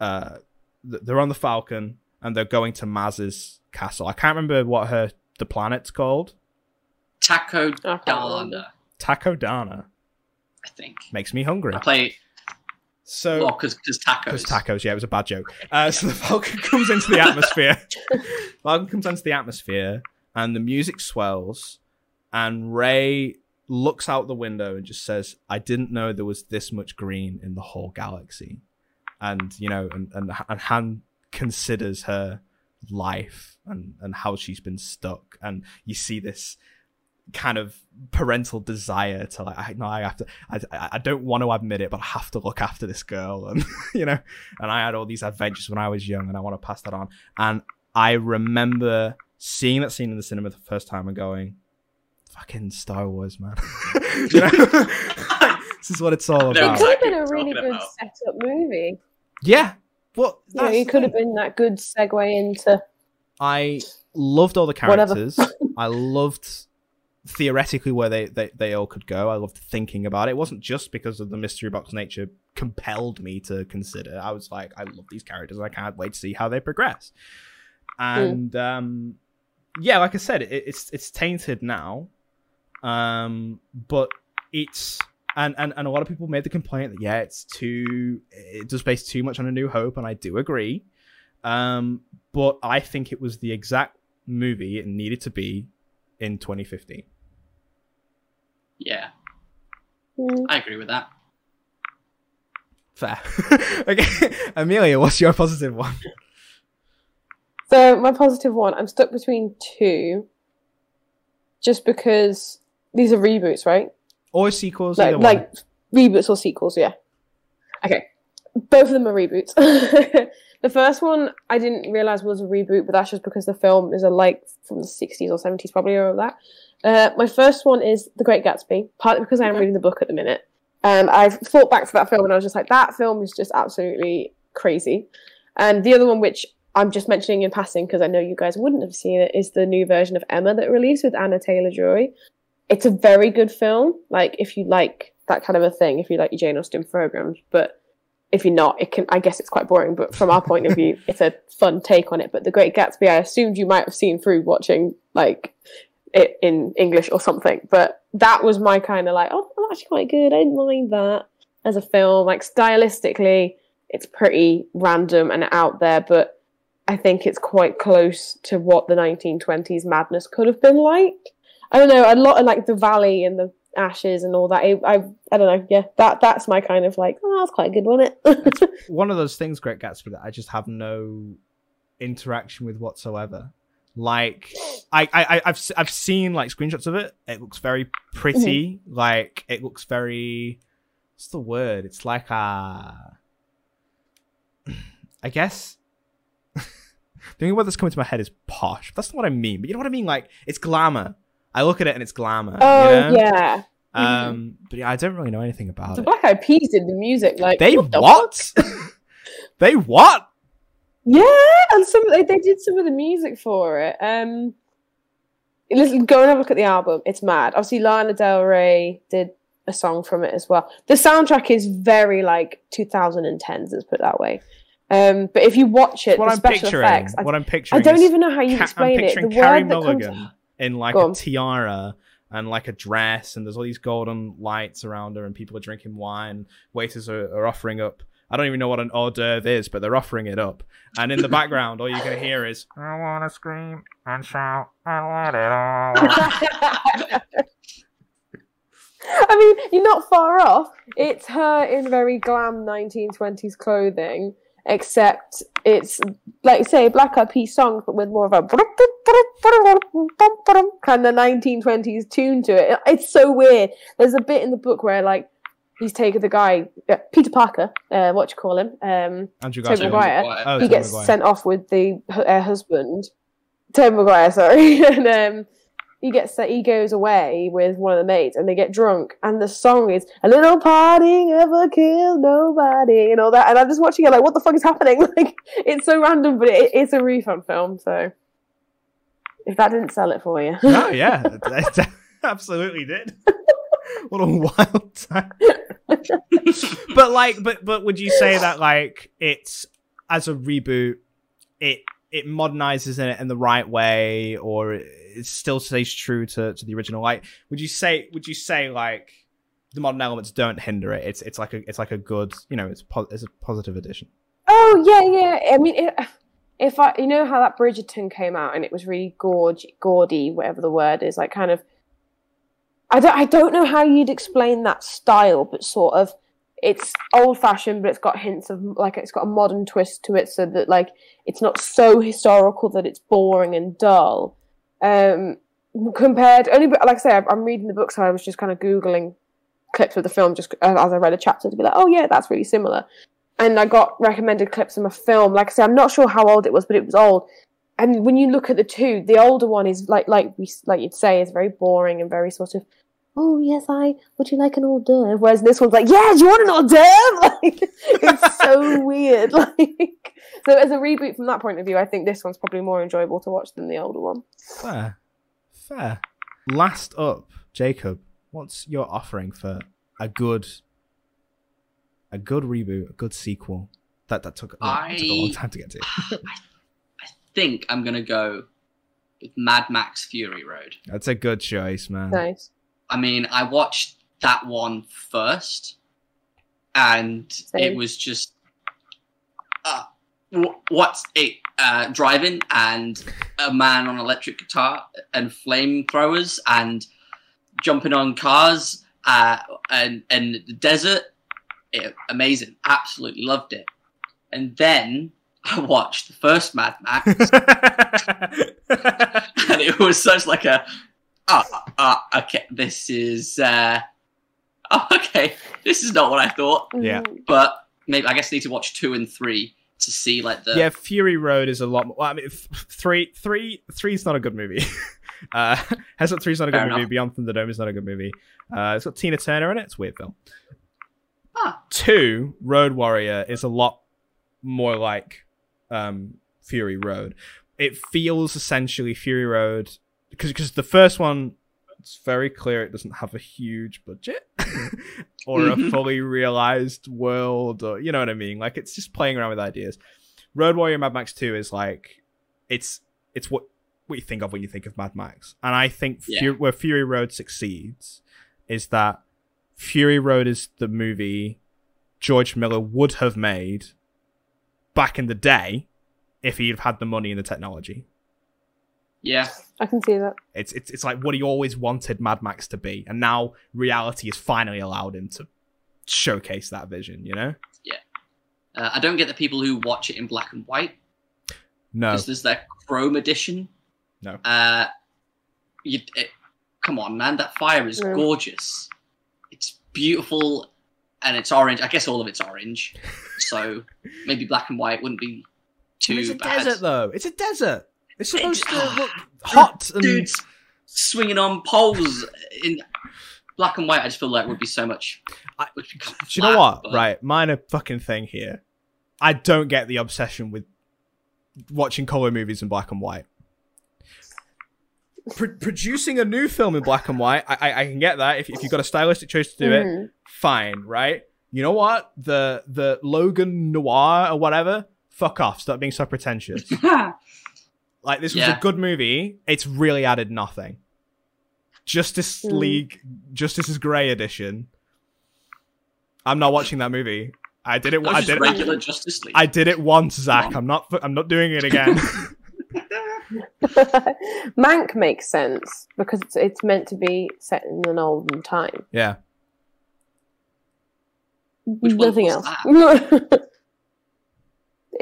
uh, they're on the Falcon and they're going to Maz's castle. I can't remember what her the planet's called. Taco I can't Dana. Takodana I think. makes me hungry. I play So well because tacos. Because tacos, yeah, it was a bad joke. Uh, so the Falcon comes into the atmosphere. Falcon comes into the atmosphere, and the music swells, and Rey looks out the window and just says, "I didn't know there was this much green in the whole galaxy," and you know, and and, and Han considers her life and and how she's been stuck, and you see this kind of parental desire to like I no I have to I, I I don't want to admit it but I have to look after this girl and you know and I had all these adventures when I was young and I want to pass that on and I remember seeing that scene in the cinema the first time and going fucking Star Wars man you know this is what it's all No, It about could have been a what really I'm good about. setup movie. yeah well You know, that's it could have been that good segue into I loved all the characters. I loved theoretically where they, they, they all could go. I loved thinking about it. It wasn't just because of the mystery box nature compelled me to consider. I was like, I love these characters. I can't wait to see how they progress. And um, yeah, like I said, it, it's it's tainted now. Um, but it's and, and and a lot of people made the complaint that yeah, it's too it does base too much on a New Hope, and I do agree. Um, but I think it was the exact movie it needed to be in 2015. Yeah, Hmm. I agree with that. Fair. okay, Amelia, what's your positive one? So my positive one, I'm stuck between two, just because these are reboots, right? Or sequels? Like, like reboots or sequels, yeah. Okay, both of them are reboots. the first one I didn't realize was a reboot, but that's just because the film is a like from the 60s or 70s, probably or that. Uh, my first one is The Great Gatsby, partly because I am reading the book at the minute. And I've thought back to that film and I was just like, that film is just absolutely crazy. And the other one, which I'm just mentioning in passing because I know you guys wouldn't have seen it, is the new version of Emma that released with Anya Taylor Joy. It's a very good film. Like if you like that kind of a thing, if you like your Jane Austen programs, but if you're not, it can. I guess it's quite boring. But from our point of view, it's a fun take on it. But The Great Gatsby, I assumed you might have seen through watching like it in English or something. But that was my kind of like, oh, that's actually quite good. I didn't mind that as a film. Like stylistically, it's pretty random and out there, but I think it's quite close to what the 1920s madness could have been like. I don't know, a lot of like the valley and the ashes and all that. I, I, I don't know. Yeah, that that's my kind of like, oh, that's quite a good, wasn't it? one of those things, Great Gatsby, that I just have no interaction with whatsoever. Like, I, I, I've, I've seen like screenshots of it. It looks very pretty. Mm-hmm. Like, it looks very. What's the word? It's like a. I guess. the only word that's coming to my head is posh. That's not what I mean. But you know what I mean? Like, it's glamour. I look at it and it's glamour. oh you know? yeah, Um, mm-hmm. but yeah, I don't really know anything about the it. Black Eyed Peas did the music. Like They what? the what? they what? Yeah, and some they, they did some of the music for it. Um, listen, go and have a look at the album. It's mad. Obviously, Lana Del Rey did a song from it as well. The soundtrack is very like 2010s. Let's put it that way. Um, but if you watch it, what the I'm special picturing. effects, what I'm picturing, I don't even know how you Ca- explain I'm it. The picturing Carey that comes. Mulligan in like a tiara and like a dress, and there's all these golden lights around her, and people are drinking wine. Waiters are, are offering up. I don't even know what an hors d'oeuvre is, but they're offering it up. And in the background, all you can hear is I wanna scream and shout and let it all. out." I mean, you're not far off. It's her in very glam 1920s clothing, except it's like say Black Eyed Peas but with more of a kind of 1920s tune to it. It's so weird. There's a bit in the book where like he's taken the guy uh, Peter Parker, uh, what you call him, um, Andrew Tobey Garfield. Maguire. Oh, he Tobey gets Maguire. sent off with the uh, husband, Tobey Maguire, sorry, and um, he gets he goes away with one of the mates, and they get drunk, and the song is "A little party never killed nobody" and all that, and I'm just watching it like, what the fuck is happening? Like, it's so random, but it, it's a refund film, so if that didn't sell it for you, No, yeah, it, it absolutely did. What a wild time. but like, but but would you say that like it's as a reboot, it it modernizes in it in the right way, or it still stays true to, to the original? Like, would you say would you say like the modern elements don't hinder it? It's it's like a it's like a good you know it's po- it's a positive addition. Oh yeah, yeah. I mean, it, if I, you know how that Bridgerton came out and it was really gorge, gaudy, whatever the word is, like kind of. I don't, I don't know how you'd explain that style, but sort of, it's old fashioned, but it's got hints of like it's got a modern twist to it, so that like it's not so historical that it's boring and dull. Um, compared only, but like I say, I'm- reading the book, so I was just kind of googling clips of the film just as I read a chapter to be like, oh yeah, that's really similar and I got recommended clips from a film. Like I said, I'm not sure how old it was, but it was old. And when you look at the two, the older one is like like we like you'd say is very boring and very sort of. Oh yes, I. Would you like an hors d'oeuvre? Whereas this one's like, yeah, do you want an hors d'oeuvre? Like, it's so weird. Like, so as a reboot from that point of view, I think this one's probably more enjoyable to watch than the older one. Fair, fair. Last up, Jacob. What's your offering for a good, a good reboot, a good sequel? That that took, that took a long time to get to. I think I'm gonna go with Mad Max Fury Road. That's a good choice, man. Nice. I mean, I watched that one first, and it was just uh, what's it? Uh, driving and a man on electric guitar and flamethrowers and jumping on cars uh, and and the desert. It, amazing, absolutely loved it. And then I watched the first Mad Max, and it was such like a oh, oh okay this is uh oh, okay this is not what i thought Yeah. Mm. but maybe i guess I need to watch two and three to see like the yeah, Fury Road is a lot more. Well, I mean, th- three, three, three's not a good movie. uh, Headshot three's not a good Fair movie. enough. Beyond Thunderdome is not a good movie. Uh, it's got Tina Turner in it. It's a weird film. Ah. Two, Road Warrior is a lot more like um, Fury Road. It feels essentially Fury Road because because the first one it's very clear it doesn't have a huge budget or a Mhm. fully realized world or you know what I mean. Like it's just playing around with ideas. Road Warrior Mad Max 2 is like it's it's what what you think of when you think of Mad Max. And I think Yeah. Fu- where Fury Road succeeds is that Fury Road is the movie George Miller would have made back in the day if he'd had the money and the technology. Yeah I can see that. It's it's it's like what he always wanted Mad Max to be, and now reality has finally allowed him to showcase that vision. You know? uh, i don't get the people who watch it in black and white No, because there's their chrome edition No. uh you it, come on man that fire is No. gorgeous it's beautiful and it's orange i guess all of it's orange so maybe black and white wouldn't be too it's a bad desert though. It's a desert. It's supposed to It's- look hot and dudes swinging on poles in black and white. I just feel like would be so much. I- would become Do you know what? but- Right, minor fucking thing here. I don't get the obsession with watching color movies in black and white. Pro- producing a new film in black and white, I, I, I can get that. If, if you've got a stylistic choice to do it, Mhm. fine, right? You know what? The the Logan Noir or whatever, fuck off. Stop being so pretentious. like this was Yeah. a good movie. It's really added nothing. Justice Mm. League, Justice's Grey edition. I'm not watching that movie. I did it. That I was just did it. regular Justice League. I did it once, Zach. I'm not. I'm not doing it again. Mank makes sense because it's, it's meant to be set in an olden time. yeah. Which Nothing was else.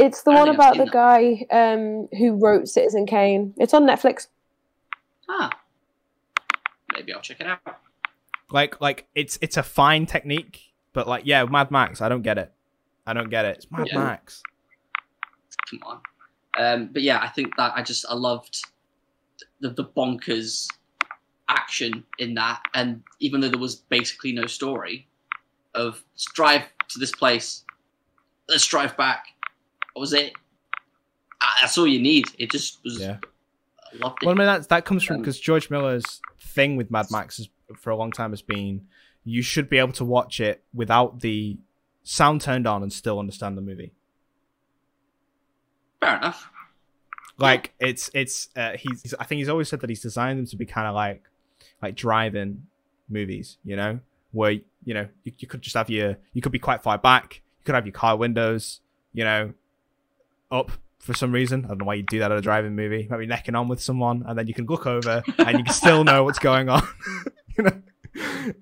that? it's the I one don't think I've about the seen guy um, who wrote Citizen Kane. It's on Netflix. ah, maybe I'll check it out. Like, like it's it's a fine technique, but like, yeah, Mad Max. I don't get it. I don't get it. It's Mad Yeah. Max. Come on. Um, but yeah, I think that I just I loved the, the bonkers action in that, and even though there was basically no story, of drive to this place, let's drive back. Was it? That's all you need. It just was. Yeah. I loved it. Well, I mean, that's, that comes from Um, because George Miller's thing with Mad Max is, for a long time has been you should be able to watch it without the sound turned on and still understand the movie. Fair enough. Like it's it's uh, he's, he's I think he's always said that he's designed them to be kind of like like drive-in movies, you know, where you know you, you could just have your you could be quite far back, you could have your car windows, you know, up for some reason. I don't know why you do that at a drive-in movie. Maybe necking on with someone, and then you can look over and you can still know what's going on, you know. In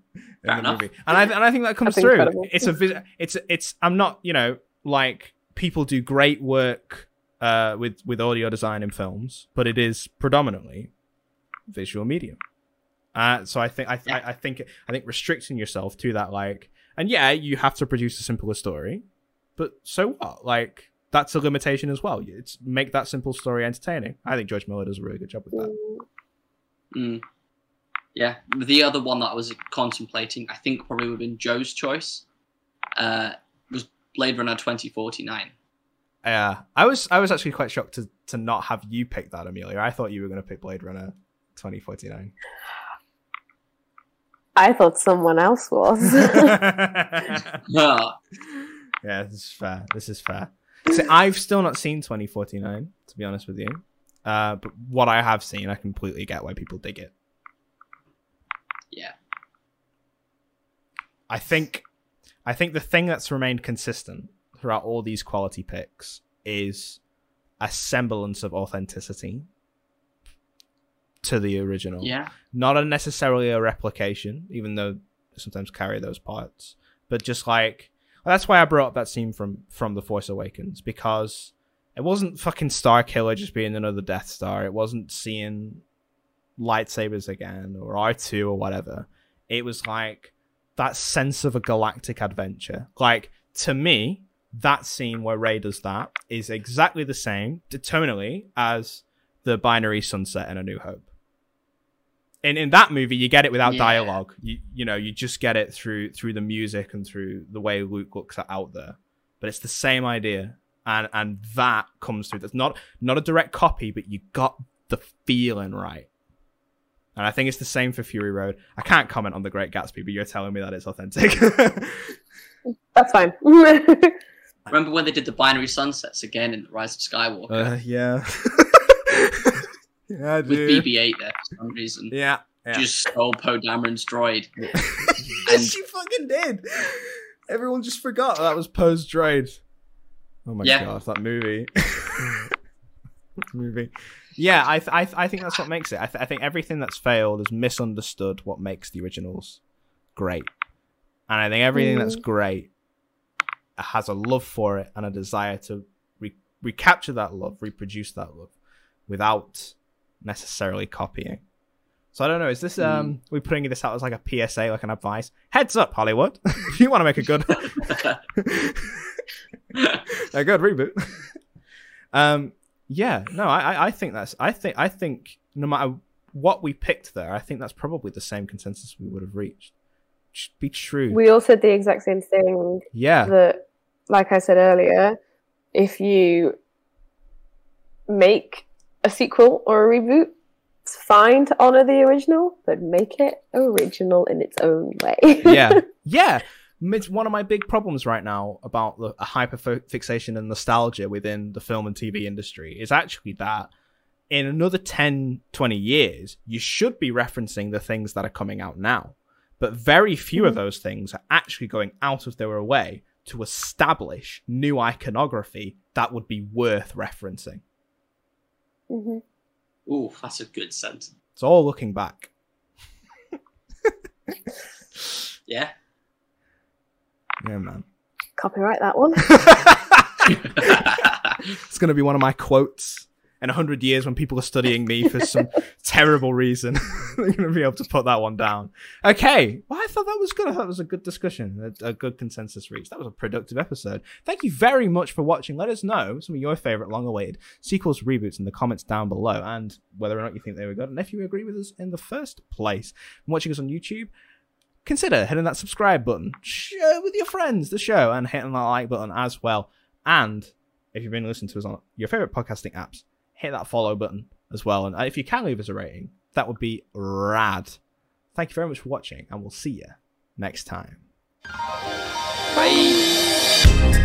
Fair the enough. movie, and I and I think that comes That's through. incredible. It's a vis- it's it's I'm not you know like people do great work uh, with with audio design in films, but it is predominantly visual medium. Uh, so I think I, Yeah. I I think I think restricting yourself to that like and yeah you have to produce a simpler story, but so what? Like that's a limitation as well. It's make that simple story entertaining. I think George Miller does a really good job with that. Mm. Yeah, the other one that I was contemplating, I think probably would have been Joe's choice, uh, was Blade Runner 2049. Yeah, I was I was actually quite shocked to to not have you pick that, Amelia. I thought you were going to pick Blade Runner 2049. I thought someone else was. yeah, Ah, this is fair. This is fair. See, I've still not seen 2049, to be honest with you. Uh, but what I have seen, I completely get why people dig it. yeah. I think, I think the thing that's remained consistent throughout all these quality picks is a semblance of authenticity to the original. Yeah. not a necessarily a replication, even though sometimes carry those parts, but just like that's why I brought up that scene from from The Force Awakens because it wasn't fucking Starkiller just being another Death Star. It wasn't seeing lightsabers again or R two or whatever. It was like that sense of a galactic adventure. Like to me, that scene where Rey does that is exactly the same tonally as the binary sunset in A New Hope. In in that movie, you get it without Yeah. dialogue. You you know you just get it through through the music and through the way Luke looks out there. But it's the same idea, and and that comes through. That's not not a direct copy, but you got the feeling right. And I think it's the same for Fury Road. I can't comment on The Great Gatsby, but you're telling me that it's authentic. That's fine. Remember when they did the binary sunsets again in The Rise of Skywalker uh, yeah. yeah, with. BB-8 there for some reason? Yeah. yeah. Just stole Poe Dameron's droid. And- she fucking did. Everyone just forgot that was Poe's droid. Oh my Yeah. god, that movie. That movie. Yeah, I, th- I, th- I think that's what makes it. I, th- I think everything that's failed has misunderstood what makes the originals great. And I think everything that's mm. great has a love for it and a desire to re- recapture that love, reproduce that love without necessarily copying. So I don't know. Is this um we putting this out as like a PSA, like an advice? Heads up, Hollywood! if you want to make a good a good reboot. um, yeah, no, I, I- I think that's, I think, I think no matter what we picked there, I think that's probably the same consensus we would have reached. Should be true. we all said the exact same thing yeah, that, like I said earlier, if you make a sequel or a reboot, it's fine to honor the original, but make it original in its own way. yeah, yeah. It's one of my big problems right now about the hyper fixation and nostalgia within the film and TV industry is actually that in another 10, 20 years, you should be referencing the things that are coming out now. But very few of mm. those things are actually going out of their way to establish new iconography that would be worth referencing. Hmm Ooh, that's a good sentence. It's all looking back. Yeah. Yeah, man. Copyright that one. It's going to be one of my quotes in 100 years when people are studying me for some terrible reason. They're going to be able to put that one down. Okay. Well, I thought that was good. I thought it was a good discussion, a, a good consensus reach. That was a productive episode. Thank you very much for watching. Let us know some of your favorite long awaited sequels, reboots in the comments down below and whether or not you think they were good and if you agree with us in the first place. And watching us on YouTube, consider hitting that subscribe button, share with your friends the show, and hitting that like button as well. And if you've been listening to us on your favorite podcasting apps, hit that follow button as well. And if you can leave us a rating, that would be rad. Thank you very much for watching, and we'll see you next time. Bye.